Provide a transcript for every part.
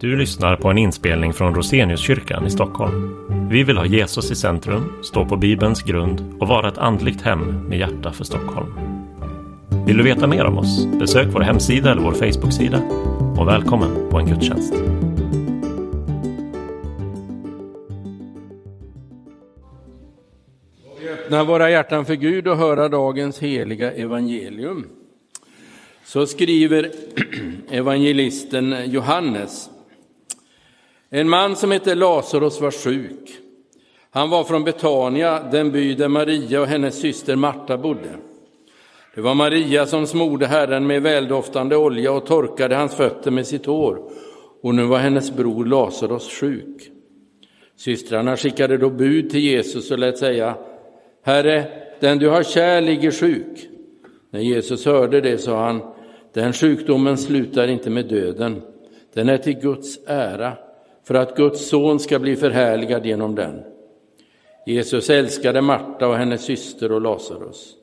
Du lyssnar på en inspelning från Roseniuskyrkan i Stockholm. Vi vill ha Jesus i centrum, stå på Bibelns grund och vara ett andligt hem med hjärta för Stockholm. Vill du veta mer om oss? Besök vår hemsida eller vår Facebooksida. Och välkommen på en gudstjänst. Vi öppnar våra hjärtan för Gud och höra dagens heliga evangelium. Så skriver evangelisten Johannes. En man som hette Lazarus var sjuk. Han var från Betania, den by där Maria och hennes syster Marta bodde. Det var Maria som smorde Herren med väldoftande olja och torkade hans fötter med sitt hår. Och nu var hennes bror Lazarus sjuk. Systrarna skickade då bud till Jesus och lät säga, Herre, den du har kär ligger sjuk. När Jesus hörde det sa han, den sjukdomen slutar inte med döden, den är till Guds ära, för att Guds son ska bli förhärligad genom den. Jesus älskade Marta och hennes syster och Lazarus.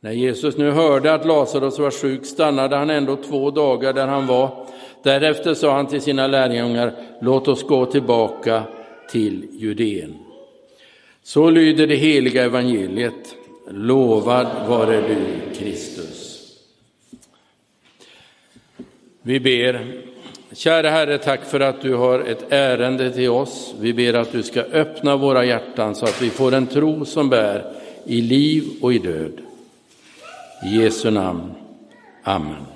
När Jesus nu hörde att Lazarus var sjuk stannade han ändå två dagar där han var. Därefter sa han till sina lärjungar, låt oss gå tillbaka till Judeen. Så lyder det heliga evangeliet. Lovad vare du, Kristus. Vi ber. Kära Herre, tack för att du har ett ärende till oss. Vi ber att du ska öppna våra hjärtan så att vi får en tro som bär i liv och i död. I Jesu namn. Amen.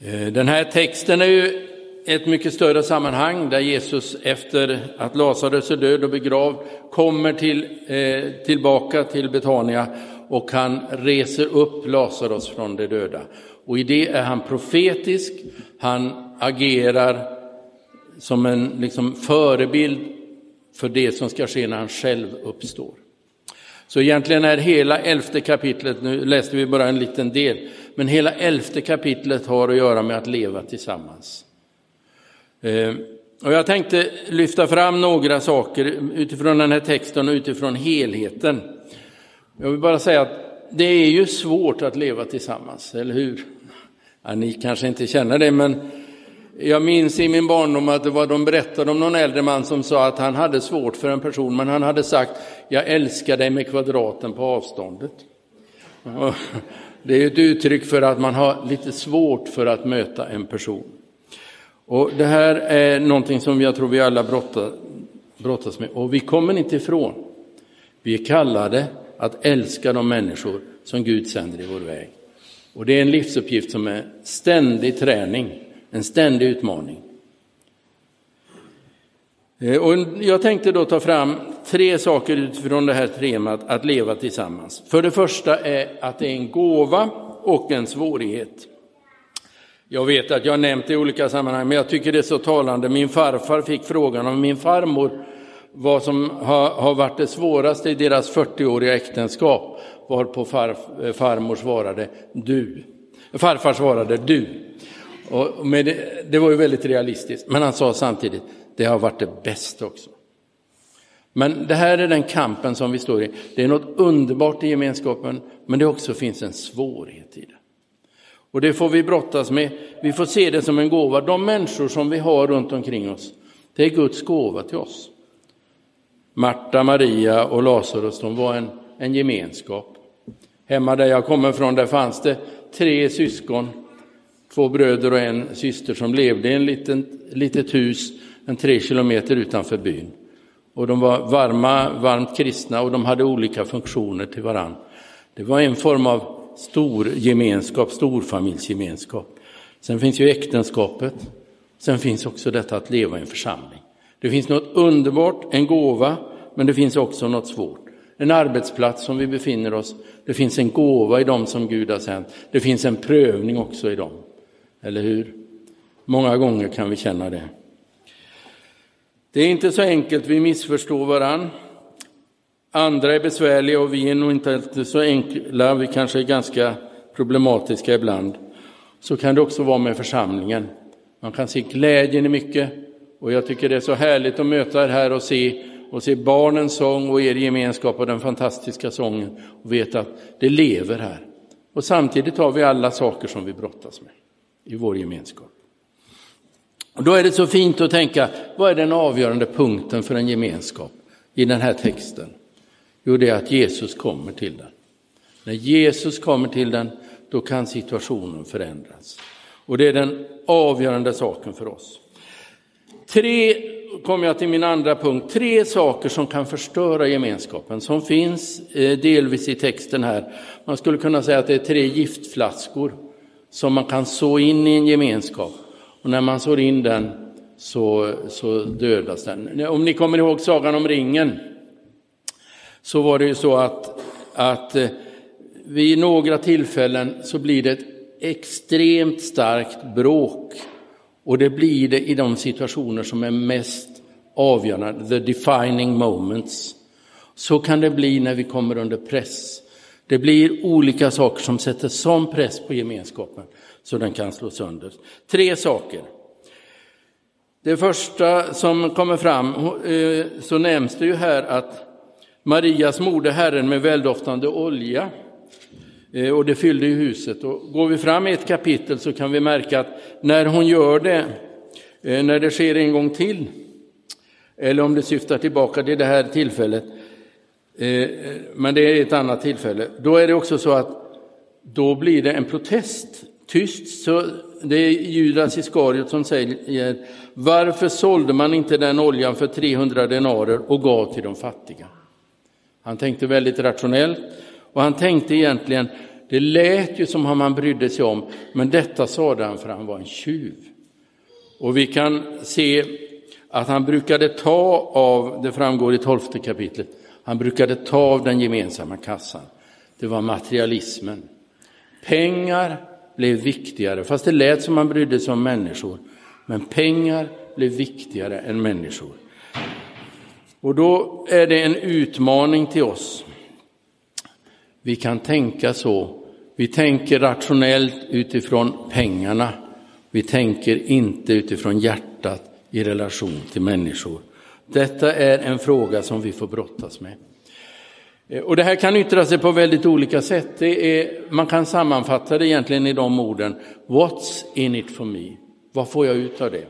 Eh, den här texten är ju ett mycket större sammanhang där Jesus efter att Lazarus är död och begravd kommer till, eh, tillbaka till Betania och han reser upp Lazarus från de döda. Och i det är han profetisk, han agerar som en liksom, förebild för det som ska ske när han själv uppstår. Så egentligen är hela elfte kapitlet, nu läste vi bara en liten del, men hela elfte kapitlet har att göra med att leva tillsammans. Eh, och jag tänkte lyfta fram några saker utifrån den här texten och utifrån helheten. Jag vill bara säga att det är ju svårt att leva tillsammans, eller hur? Ja, ni kanske inte känner det, men jag minns i min barndom att det var, de berättade om någon äldre man som sa att han hade svårt för en person, men han hade sagt jag älskar dig med kvadraten på avståndet. Det är ett uttryck för att man har lite svårt för att möta en person. Och Det här är någonting som jag tror vi alla brottas med och vi kommer inte ifrån. Vi är kallade att älska de människor som Gud sänder i vår väg. Och det är en livsuppgift som är ständig träning, en ständig utmaning. Eh, och jag tänkte då ta fram tre saker utifrån det här temat att leva tillsammans. För det första är att det är en gåva och en svårighet. Jag vet att jag har nämnt det i olika sammanhang, men jag tycker det är så talande. Min farfar fick frågan av min farmor vad som har, har varit det svåraste i deras 40-åriga äktenskap, varpå far, eh, farmor svarade du. Farfar svarade du. Och med det, det var ju väldigt realistiskt, men han sa samtidigt, det har varit det bästa också. Men det här är den kampen som vi står i. Det är något underbart i gemenskapen, men det också finns en svårighet i det. Och det får vi brottas med. Vi får se det som en gåva. De människor som vi har runt omkring oss, det är Guds gåva till oss. Marta, Maria och Lazarus, de var en, en gemenskap. Hemma där jag kommer från, där fanns det tre syskon, två bröder och en syster som levde i en liten, litet hus en tre kilometer utanför byn. Och de var varma, varmt kristna och de hade olika funktioner till varann. Det var en form av stor gemenskap, storfamiljsgemenskap. Sen finns ju äktenskapet. Sen finns också detta att leva i en församling. Det finns något underbart, en gåva, men det finns också något svårt. En arbetsplats som vi befinner oss, det finns en gåva i dem som Gud har sänt. Det finns en prövning också i dem. Eller hur? Många gånger kan vi känna det. Det är inte så enkelt, vi missförstår varann. Andra är besvärliga och vi är nog inte alltid så enkla, vi kanske är ganska problematiska ibland. Så kan det också vara med församlingen. Man kan se glädjen i mycket och jag tycker det är så härligt att möta er här och se, och se barnens sång och er gemenskap och den fantastiska sången och veta att det lever här. Och samtidigt har vi alla saker som vi brottas med i vår gemenskap. Och då är det så fint att tänka, vad är den avgörande punkten för en gemenskap i den här texten? Jo, det är att Jesus kommer till den. När Jesus kommer till den, då kan situationen förändras. Och det är den avgörande saken för oss. Tre, kommer jag till min andra punkt, tre saker som kan förstöra gemenskapen, som finns eh, delvis i texten här. Man skulle kunna säga att det är tre giftflaskor som man kan så in i en gemenskap. Och när man sår in den så, så dödas den. Om ni kommer ihåg Sagan om ringen, så var det ju så att, att eh, vid några tillfällen så blir det ett extremt starkt bråk. Och det blir det i de situationer som är mest avgörande, the defining moments. Så kan det bli när vi kommer under press. Det blir olika saker som sätter sån press på gemenskapen så den kan slås sönder. Tre saker. Det första som kommer fram, eh, så nämns det ju här att Marias moder, Herren med väldoftande olja. Eh, och det fyllde ju huset. Och går vi fram i ett kapitel så kan vi märka att när hon gör det, eh, när det sker en gång till, eller om det syftar tillbaka till det här tillfället, eh, men det är ett annat tillfälle, då är det också så att då blir det en protest tyst. Så det är Judas Iskariot som säger, varför sålde man inte den oljan för 300 denarer och gav till de fattiga? Han tänkte väldigt rationellt och han tänkte egentligen, det lät ju som om han brydde sig om, men detta sade han för han var en tjuv. Och vi kan se att han brukade ta av, det framgår i tolfte kapitlet, han brukade ta av den gemensamma kassan. Det var materialismen. Pengar blev viktigare, fast det lät som han brydde sig om människor. Men pengar blev viktigare än människor. Och då är det en utmaning till oss. Vi kan tänka så. Vi tänker rationellt utifrån pengarna. Vi tänker inte utifrån hjärtat i relation till människor. Detta är en fråga som vi får brottas med. Eh, och det här kan yttra sig på väldigt olika sätt. Det är, man kan sammanfatta det egentligen i de orden. What's in it for me? Vad får jag ut av det?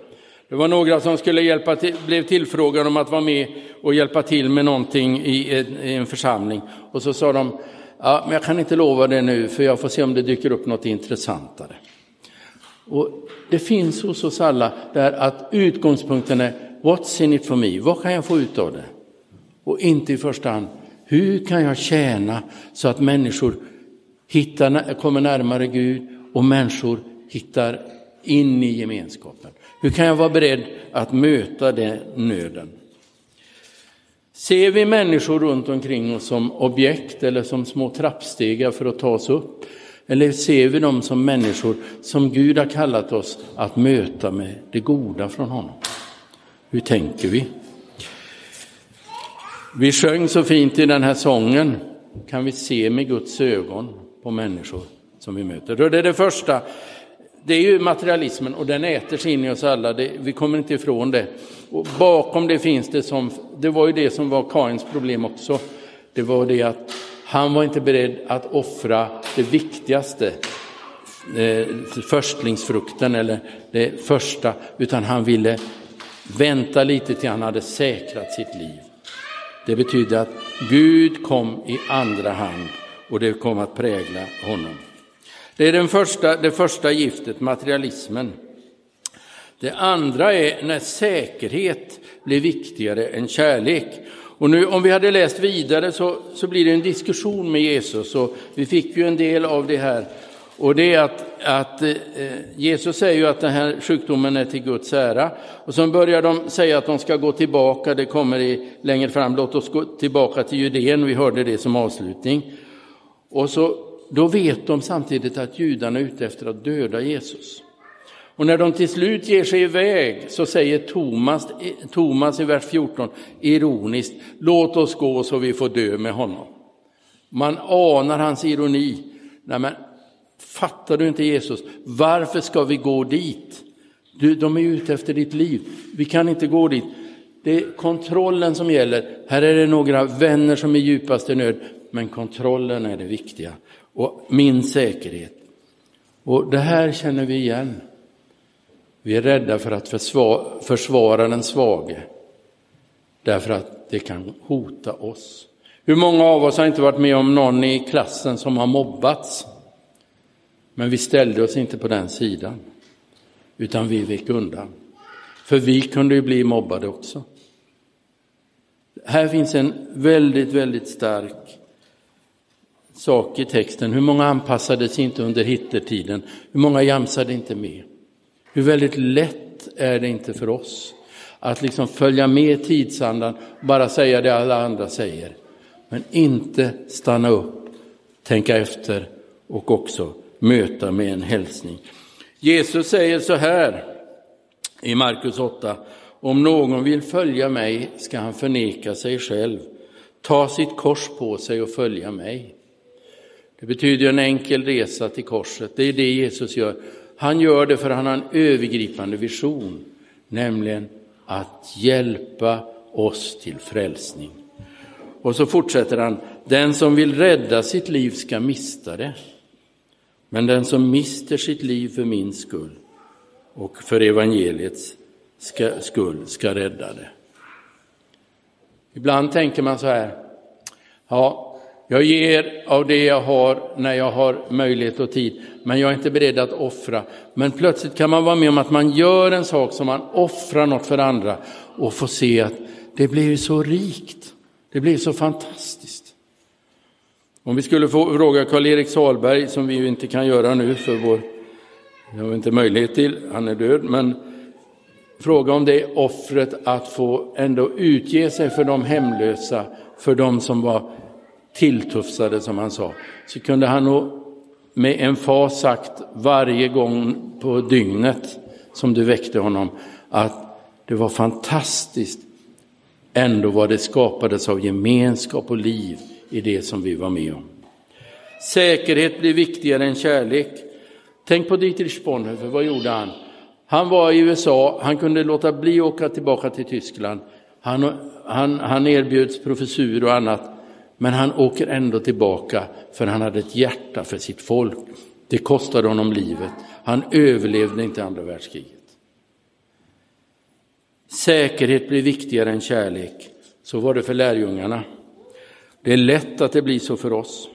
Det var några som skulle hjälpa till, blev tillfrågade om att vara med och hjälpa till med någonting i en, i en församling. Och så sa de, ja, men jag kan inte lova det nu för jag får se om det dyker upp något intressantare. Och det finns hos oss alla där att utgångspunkten är, what's in it for me? Vad kan jag få ut av det? Och inte i första hand, hur kan jag tjäna så att människor hittar, kommer närmare Gud och människor hittar in i gemenskapen? Hur kan jag vara beredd att möta den nöden? Ser vi människor runt omkring oss som objekt eller som små trappstegar för att ta oss upp? Eller ser vi dem som människor som Gud har kallat oss att möta med det goda från honom? Hur tänker vi? Vi sjöng så fint i den här sången, kan vi se med Guds ögon på människor som vi möter. Det är det första, det är ju materialismen och den äter sig in i oss alla, det, vi kommer inte ifrån det. Och bakom det finns det som, det var ju det som var Kains problem också, det var det att han var inte beredd att offra det viktigaste, eh, förstlingsfrukten eller det första, utan han ville vänta lite till han hade säkrat sitt liv. Det betydde att Gud kom i andra hand och det kom att prägla honom. Det är den första, det första giftet, materialismen. Det andra är när säkerhet blir viktigare än kärlek. Och nu om vi hade läst vidare så, så blir det en diskussion med Jesus och vi fick ju en del av det här och det är att, att eh, Jesus säger ju att den här sjukdomen är till Guds ära. Och så börjar de säga att de ska gå tillbaka, det kommer i, längre fram, låt oss gå tillbaka till Judeen, vi hörde det som avslutning. Och så, då vet de samtidigt att judarna är ute efter att döda Jesus. Och när de till slut ger sig iväg så säger Thomas, Thomas i vers 14 ironiskt, låt oss gå så vi får dö med honom. Man anar hans ironi. Nej, men Fattar du inte Jesus? Varför ska vi gå dit? Du, de är ute efter ditt liv. Vi kan inte gå dit. Det är kontrollen som gäller. Här är det några vänner som är djupast i nöd, men kontrollen är det viktiga. Och min säkerhet. Och det här känner vi igen. Vi är rädda för att försvara den svage, därför att det kan hota oss. Hur många av oss har inte varit med om någon i klassen som har mobbats? Men vi ställde oss inte på den sidan, utan vi vek undan. För vi kunde ju bli mobbade också. Här finns en väldigt, väldigt stark sak i texten. Hur många anpassade sig inte under Hitlertiden? Hur många jamsade inte med? Hur väldigt lätt är det inte för oss att liksom följa med tidsandan, bara säga det alla andra säger, men inte stanna upp, tänka efter och också möta med en hälsning. Jesus säger så här i Markus 8, om någon vill följa mig ska han förneka sig själv, ta sitt kors på sig och följa mig. Det betyder en enkel resa till korset, det är det Jesus gör. Han gör det för han har en övergripande vision, nämligen att hjälpa oss till frälsning. Och så fortsätter han, den som vill rädda sitt liv ska mista det. Men den som mister sitt liv för min skull och för evangeliets skull ska rädda det. Ibland tänker man så här, ja, jag ger av det jag har när jag har möjlighet och tid, men jag är inte beredd att offra. Men plötsligt kan man vara med om att man gör en sak som man offrar något för andra och få se att det blir så rikt. Det blir så fantastiskt. Om vi skulle få fråga Karl-Erik Salberg, som vi ju inte kan göra nu för vår, det har vi inte möjlighet till, han är död, men fråga om det är offret att få ändå utge sig för de hemlösa, för de som var tilltufsade som han sa, så kunde han nog med en fas sagt varje gång på dygnet som du väckte honom att det var fantastiskt ändå vad det skapades av gemenskap och liv i det som vi var med om. Säkerhet blir viktigare än kärlek. Tänk på Dietrich Bonhoeffer, vad gjorde han? Han var i USA, han kunde låta bli att åka tillbaka till Tyskland. Han, han, han erbjöds professur och annat. Men han åker ändå tillbaka för han hade ett hjärta för sitt folk. Det kostade honom livet. Han överlevde inte andra världskriget. Säkerhet blir viktigare än kärlek. Så var det för lärjungarna. Det är lätt att det blir så för oss.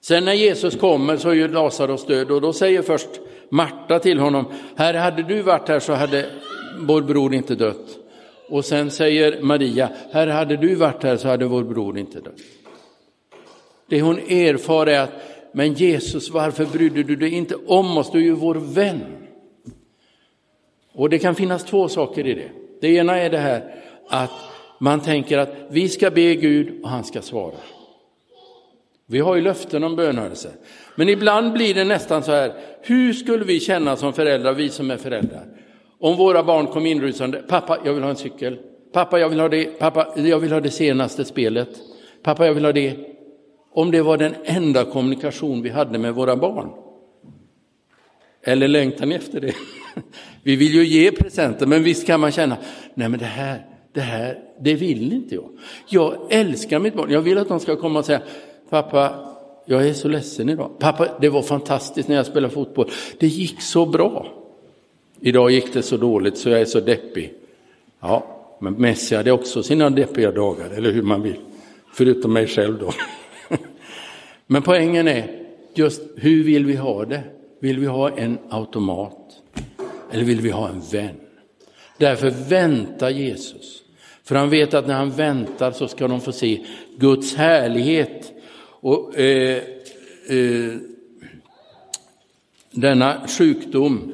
Sen när Jesus kommer så är ju Lazarus död och då säger först Marta till honom, Herre hade du varit här så hade vår bror inte dött. Och sen säger Maria, Herre hade du varit här så hade vår bror inte dött. Det hon erfar är att, men Jesus varför brydde du dig inte om oss, du är ju vår vän. Och det kan finnas två saker i det. Det ena är det här att man tänker att vi ska be Gud och han ska svara. Vi har ju löften om bönhörelse. Men ibland blir det nästan så här, hur skulle vi känna som föräldrar, vi som är föräldrar? Om våra barn kom inrusande, pappa jag vill ha en cykel, pappa jag vill ha det, pappa jag vill ha det senaste spelet, pappa jag vill ha det. Om det var den enda kommunikation vi hade med våra barn. Eller längtar ni efter det? Vi vill ju ge presenter, men visst kan man känna, nej men det här, det här, det vill inte jag. Jag älskar mitt barn, jag vill att de ska komma och säga, pappa, jag är så ledsen idag. Pappa, det var fantastiskt när jag spelade fotboll, det gick så bra. Idag gick det så dåligt så jag är så deppig. Ja, men Messi hade också sina deppiga dagar, eller hur man vill. Förutom mig själv då. men poängen är just hur vill vi ha det? Vill vi ha en automat? Eller vill vi ha en vän? Därför väntar Jesus. För han vet att när han väntar så ska de få se Guds härlighet. Och eh, eh, Denna sjukdom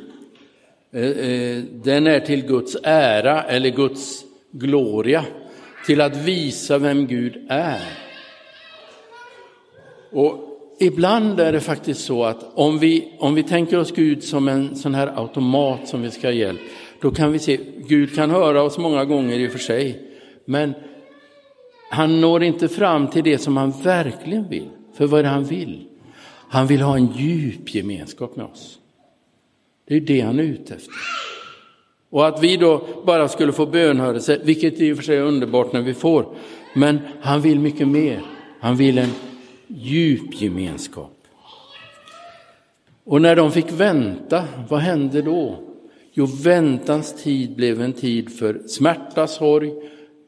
Eh, eh, den är till Guds ära eller Guds gloria, till att visa vem Gud är. Och ibland är det faktiskt så att om vi, om vi tänker oss Gud som en sån här automat som vi ska ha hjälp, då kan vi se, Gud kan höra oss många gånger i och för sig, men han når inte fram till det som han verkligen vill. För vad är det han vill? Han vill ha en djup gemenskap med oss. Det är det han är ute efter. Och att vi då bara skulle få bönhörelse, vilket i och för sig är underbart när vi får, men han vill mycket mer. Han vill en djup gemenskap. Och när de fick vänta, vad hände då? Jo, väntans tid blev en tid för smärta, sorg.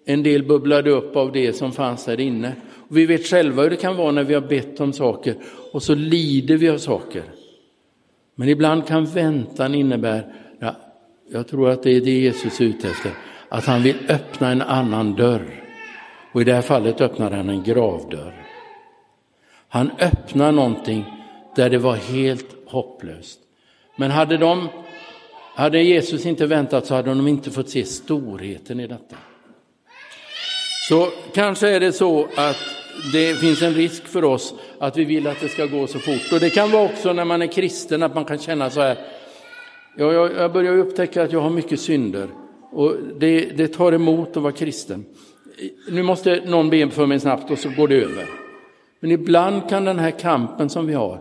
En del bubblade upp av det som fanns där inne. Och vi vet själva hur det kan vara när vi har bett om saker och så lider vi av saker. Men ibland kan väntan innebära, ja, jag tror att det är det Jesus är ute efter, att han vill öppna en annan dörr. Och i det här fallet öppnar han en gravdörr. Han öppnar någonting där det var helt hopplöst. Men hade, de, hade Jesus inte väntat så hade de inte fått se storheten i detta. Så kanske är det så att det finns en risk för oss att vi vill att det ska gå så fort. Och det kan vara också när man är kristen att man kan känna så här. jag, jag, jag börjar upptäcka att jag har mycket synder och det, det tar emot att vara kristen. Nu måste någon be för mig snabbt och så går det över. Men ibland kan den här kampen som vi har,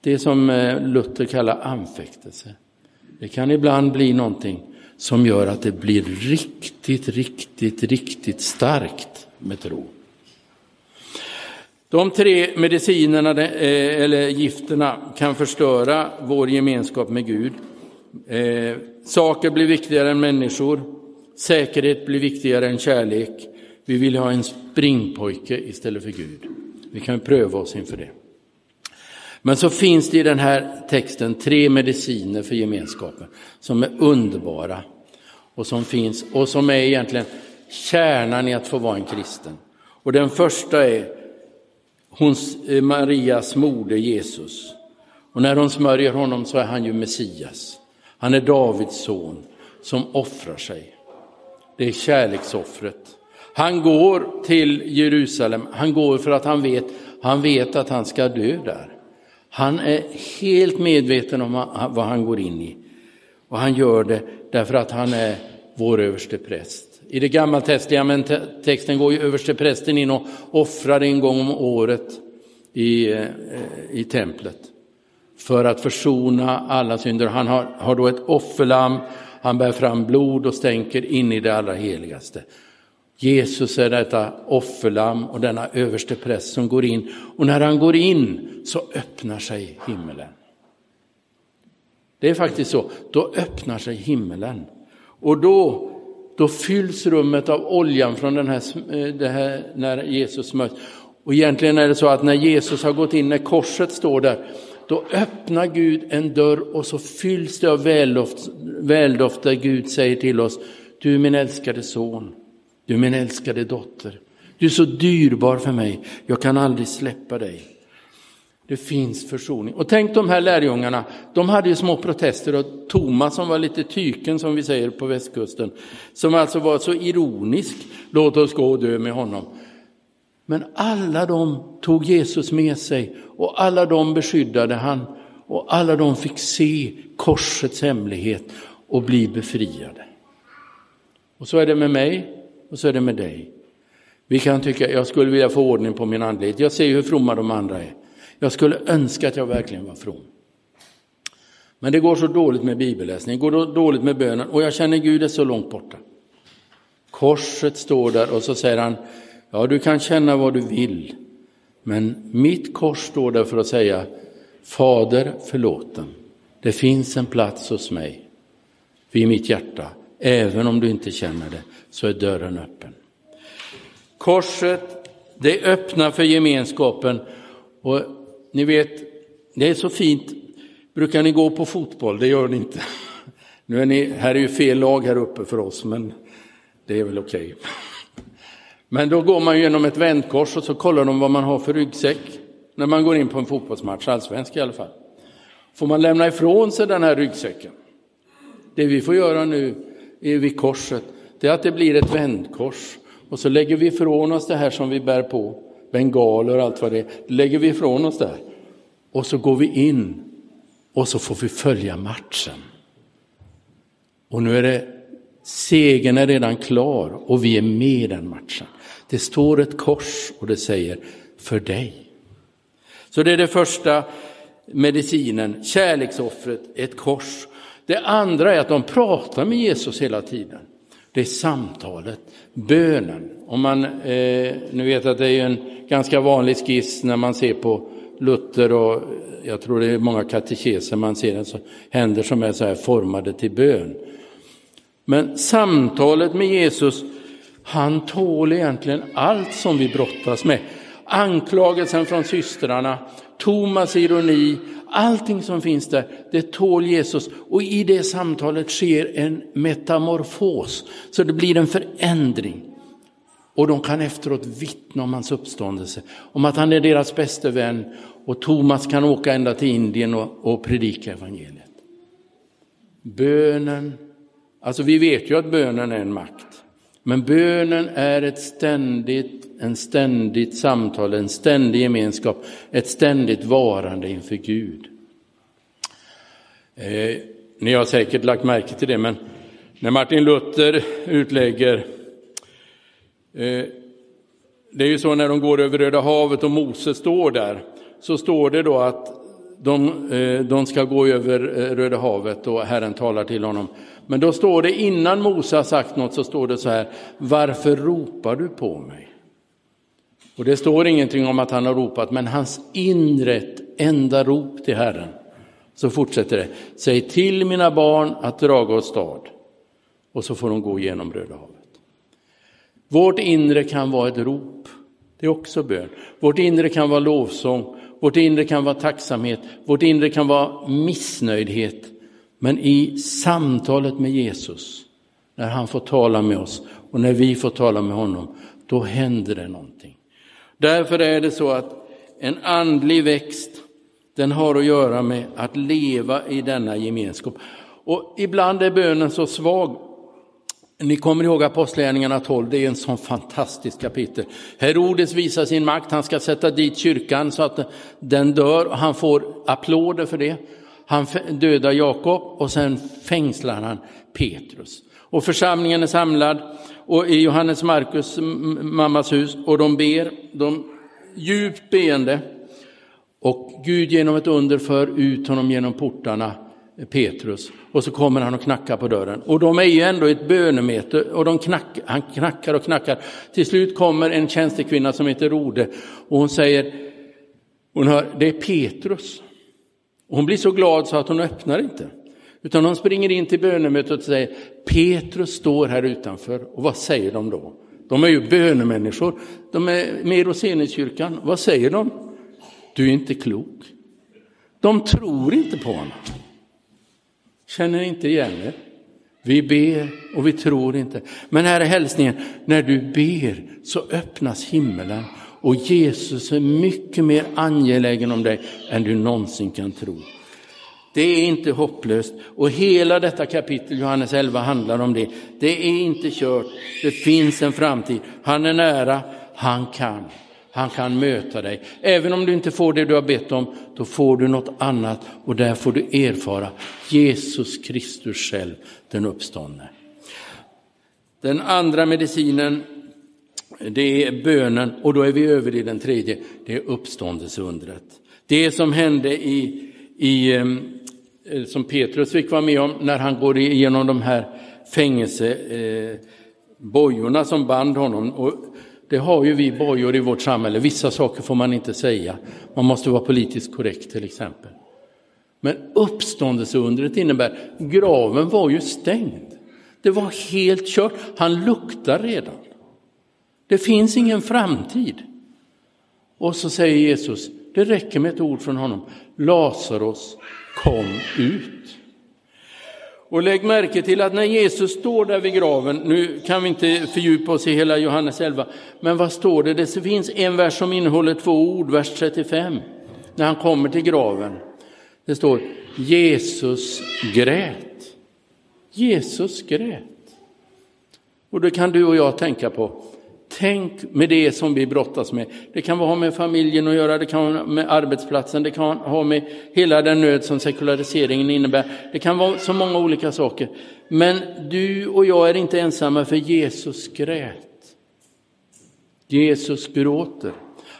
det som eh, Luther kallar anfäktelse, det kan ibland bli någonting som gör att det blir riktigt, riktigt, riktigt starkt med tro. De tre medicinerna eh, eller gifterna kan förstöra vår gemenskap med Gud. Eh, saker blir viktigare än människor. Säkerhet blir viktigare än kärlek. Vi vill ha en springpojke istället för Gud. Vi kan pröva oss inför det. Men så finns det i den här texten tre mediciner för gemenskapen som är underbara och som finns och som är egentligen kärnan i att få vara en kristen. Och den första är hon, eh, Marias moder Jesus. Och när hon smörjer honom så är han ju Messias. Han är Davids son som offrar sig. Det är kärleksoffret. Han går till Jerusalem, han går för att han vet, han vet att han ska dö där. Han är helt medveten om vad han går in i. Och han gör det därför att han är vår överste präst. I det gamla texten går ju översteprästen in och offrar en gång om året i, eh, i templet för att försona alla synder. Han har, har då ett offerlamm, han bär fram blod och stänker in i det allra heligaste. Jesus är detta offerlamm och denna överste präst som går in. Och när han går in så öppnar sig himmelen. Det är faktiskt så, då öppnar sig himmelen. Och då, då fylls rummet av oljan från den här, eh, det här när Jesus möts. Och egentligen är det så att när Jesus har gått in, när korset står där, då öppnar Gud en dörr och så fylls det av väldoft, väldoft där Gud säger till oss, du är min älskade son, du är min älskade dotter, du är så dyrbar för mig, jag kan aldrig släppa dig. Det finns försoning. Och tänk de här lärjungarna, de hade ju små protester och Thomas som var lite tyken som vi säger på västkusten, som alltså var så ironisk, låt oss gå och dö med honom. Men alla de tog Jesus med sig och alla de beskyddade han och alla de fick se korsets hemlighet och bli befriade. Och så är det med mig och så är det med dig. Vi kan tycka, jag skulle vilja få ordning på min andlighet. Jag ser hur fromma de andra är. Jag skulle önska att jag verkligen var from. Men det går så dåligt med bibelläsning, det går dåligt med bönen och jag känner Gud är så långt borta. Korset står där och så säger han, ja du kan känna vad du vill, men mitt kors står där för att säga, Fader förlåten, det finns en plats hos mig vid mitt hjärta, även om du inte känner det, så är dörren öppen. Korset, det öppnar för gemenskapen och ni vet, det är så fint. Brukar ni gå på fotboll? Det gör ni inte. Nu är ni, här är ju fel lag här uppe för oss, men det är väl okej. Okay. Men då går man genom ett vändkors och så kollar de vad man har för ryggsäck när man går in på en fotbollsmatch, allsvensk i alla fall. Får man lämna ifrån sig den här ryggsäcken? Det vi får göra nu vid korset, det är att det blir ett vändkors. Och så lägger vi ifrån oss det här som vi bär på bengaler och allt vad det är, lägger vi ifrån oss där. Och så går vi in och så får vi följa matchen. Och nu är det, segern är redan klar och vi är med i den matchen. Det står ett kors och det säger för dig. Så det är det första medicinen, kärleksoffret, ett kors. Det andra är att de pratar med Jesus hela tiden. Det är samtalet, bönen. Om man, eh, nu vet att det är en ganska vanlig skiss när man ser på Luther och jag tror det är många katekeser man ser alltså, händer som är så här formade till bön. Men samtalet med Jesus, han tål egentligen allt som vi brottas med. Anklagelsen från systrarna, Thomas ironi, allting som finns där, det tål Jesus. Och i det samtalet sker en metamorfos, så det blir en förändring. Och de kan efteråt vittna om hans uppståndelse, om att han är deras bästa vän och Thomas kan åka ända till Indien och, och predika evangeliet. Bönen, alltså vi vet ju att bönen är en makt, men bönen är ett ständigt, en ständigt samtal, en ständig gemenskap, ett ständigt varande inför Gud. Eh, ni har säkert lagt märke till det, men när Martin Luther utlägger Eh, det är ju så när de går över Röda havet och Mose står där, så står det då att de, eh, de ska gå över eh, Röda havet och Herren talar till honom. Men då står det innan Mose har sagt något så står det så här, varför ropar du på mig? Och det står ingenting om att han har ropat, men hans inre enda rop till Herren. Så fortsätter det, säg till mina barn att draga åstad. Och så får de gå genom Röda havet. Vårt inre kan vara ett rop, det är också bön. Vårt inre kan vara lovsång, vårt inre kan vara tacksamhet, vårt inre kan vara missnöjdhet. Men i samtalet med Jesus, när han får tala med oss och när vi får tala med honom, då händer det någonting. Därför är det så att en andlig växt, den har att göra med att leva i denna gemenskap. Och ibland är bönen så svag. Ni kommer ihåg Apostlagärningarna 12, det är en sån fantastisk kapitel. Herodes visar sin makt, han ska sätta dit kyrkan så att den dör och han får applåder för det. Han dödar Jakob och sen fängslar han Petrus. Och församlingen är samlad och i Johannes Markus mammas hus och de ber, de djupt beende. Och Gud genom ett under för ut honom genom portarna, Petrus. Och så kommer han och knackar på dörren. Och de är ju ändå ett bönemöte och de knack, han knackar och knackar. Till slut kommer en tjänstekvinna som heter Rode och hon säger, hon hör, det är Petrus. Och hon blir så glad så att hon öppnar inte. Utan hon springer in till bönemötet och säger, Petrus står här utanför. Och vad säger de då? De är ju bönemänniskor. De är med i Roseniuskyrkan. Vad säger de? Du är inte klok. De tror inte på honom. Känner inte igen er? Vi ber och vi tror inte. Men här är hälsningen, när du ber så öppnas himmelen och Jesus är mycket mer angelägen om dig än du någonsin kan tro. Det är inte hopplöst och hela detta kapitel, Johannes 11, handlar om det. Det är inte kört, det finns en framtid. Han är nära, han kan. Han kan möta dig. Även om du inte får det du har bett om, då får du något annat och där får du erfara Jesus Kristus själv, den uppståndne. Den andra medicinen, det är bönen och då är vi över i den tredje, det är uppståndelseundret. Det som hände i, i ehm, eh, som Petrus fick vara med om när han går igenom de här fängelsebojorna eh, som band honom. Och det har ju vi bojor i vårt samhälle, vissa saker får man inte säga. Man måste vara politiskt korrekt till exempel. Men uppståndelseundret innebär, graven var ju stängd. Det var helt kört, han luktar redan. Det finns ingen framtid. Och så säger Jesus, det räcker med ett ord från honom. Lazarus, kom ut. Och lägg märke till att när Jesus står där vid graven, nu kan vi inte fördjupa oss i hela Johannes 11, men vad står det? Det finns en vers som innehåller två ord, vers 35, när han kommer till graven. Det står Jesus grät. Jesus grät. Och det kan du och jag tänka på. Tänk med det som vi brottas med. Det kan ha med familjen att göra, det kan ha med arbetsplatsen, det kan ha med hela den nöd som sekulariseringen innebär. Det kan vara så många olika saker. Men du och jag är inte ensamma för Jesus grät. Jesus gråter.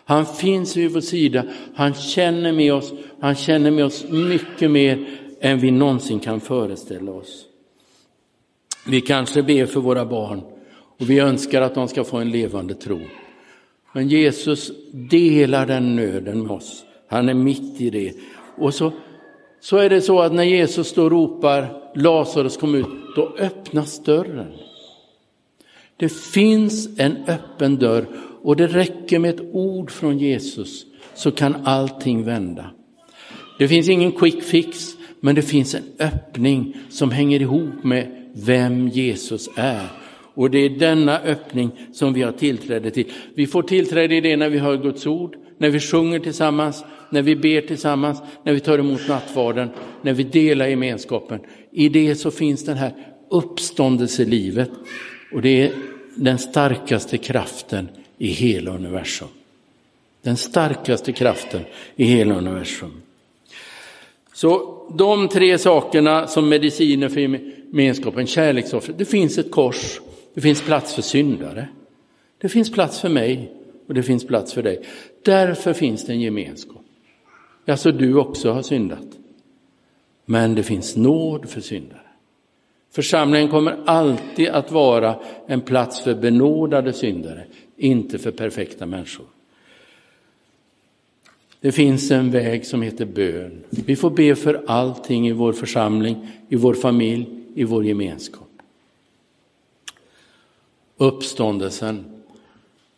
Han finns vid vår sida, han känner med oss, han känner med oss mycket mer än vi någonsin kan föreställa oss. Vi kanske ber för våra barn, och vi önskar att de ska få en levande tro. Men Jesus delar den nöden med oss. Han är mitt i det. Och så, så är det så att när Jesus då ropar Lazarus kom ut, då öppnas dörren. Det finns en öppen dörr och det räcker med ett ord från Jesus så kan allting vända. Det finns ingen quick fix, men det finns en öppning som hänger ihop med vem Jesus är. Och det är denna öppning som vi har tillträde till. Vi får tillträde i det när vi hör Guds ord, när vi sjunger tillsammans, när vi ber tillsammans, när vi tar emot nattvarden, när vi delar gemenskapen. I det så finns den här uppståndelselivet och det är den starkaste kraften i hela universum. Den starkaste kraften i hela universum. Så de tre sakerna som mediciner för gemenskapen, kärleksoffret, det finns ett kors, det finns plats för syndare, det finns plats för mig och det finns plats för dig. Därför finns det en gemenskap. Alltså du också har syndat. Men det finns nåd för syndare. Församlingen kommer alltid att vara en plats för benådade syndare, inte för perfekta människor. Det finns en väg som heter bön. Vi får be för allting i vår församling, i vår familj, i vår gemenskap. Uppståndelsen.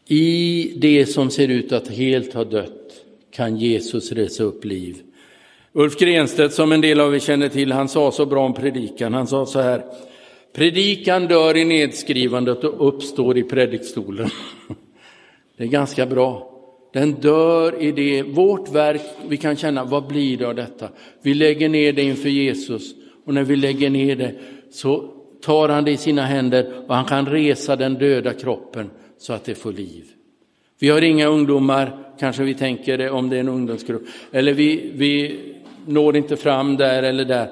I det som ser ut att helt ha dött kan Jesus resa upp liv. Ulf Grenstedt, som en del av er känner till, han sa så bra om predikan. Han sa så här, predikan dör i nedskrivandet och uppstår i predikstolen. Det är ganska bra. Den dör i det, vårt verk, vi kan känna, vad blir det av detta? Vi lägger ner det inför Jesus och när vi lägger ner det så tar han det i sina händer och han kan resa den döda kroppen så att det får liv. Vi har inga ungdomar, kanske vi tänker det om det är en ungdomsgrupp, eller vi, vi når inte fram där eller där.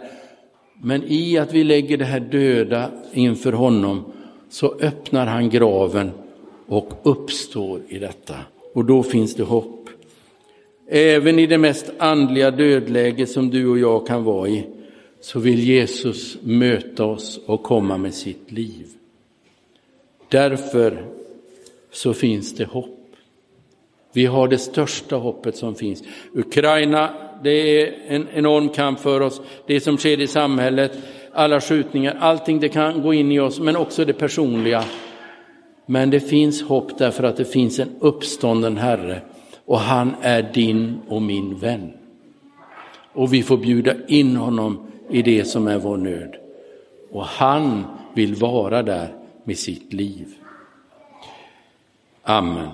Men i att vi lägger det här döda inför honom så öppnar han graven och uppstår i detta. Och då finns det hopp. Även i det mest andliga dödläge som du och jag kan vara i så vill Jesus möta oss och komma med sitt liv. Därför så finns det hopp. Vi har det största hoppet som finns. Ukraina, det är en enorm kamp för oss. Det som sker i samhället, alla skjutningar, allting det kan gå in i oss, men också det personliga. Men det finns hopp därför att det finns en uppstånden Herre och han är din och min vän. Och vi får bjuda in honom i det som är vår nöd. Och han vill vara där med sitt liv. Amen.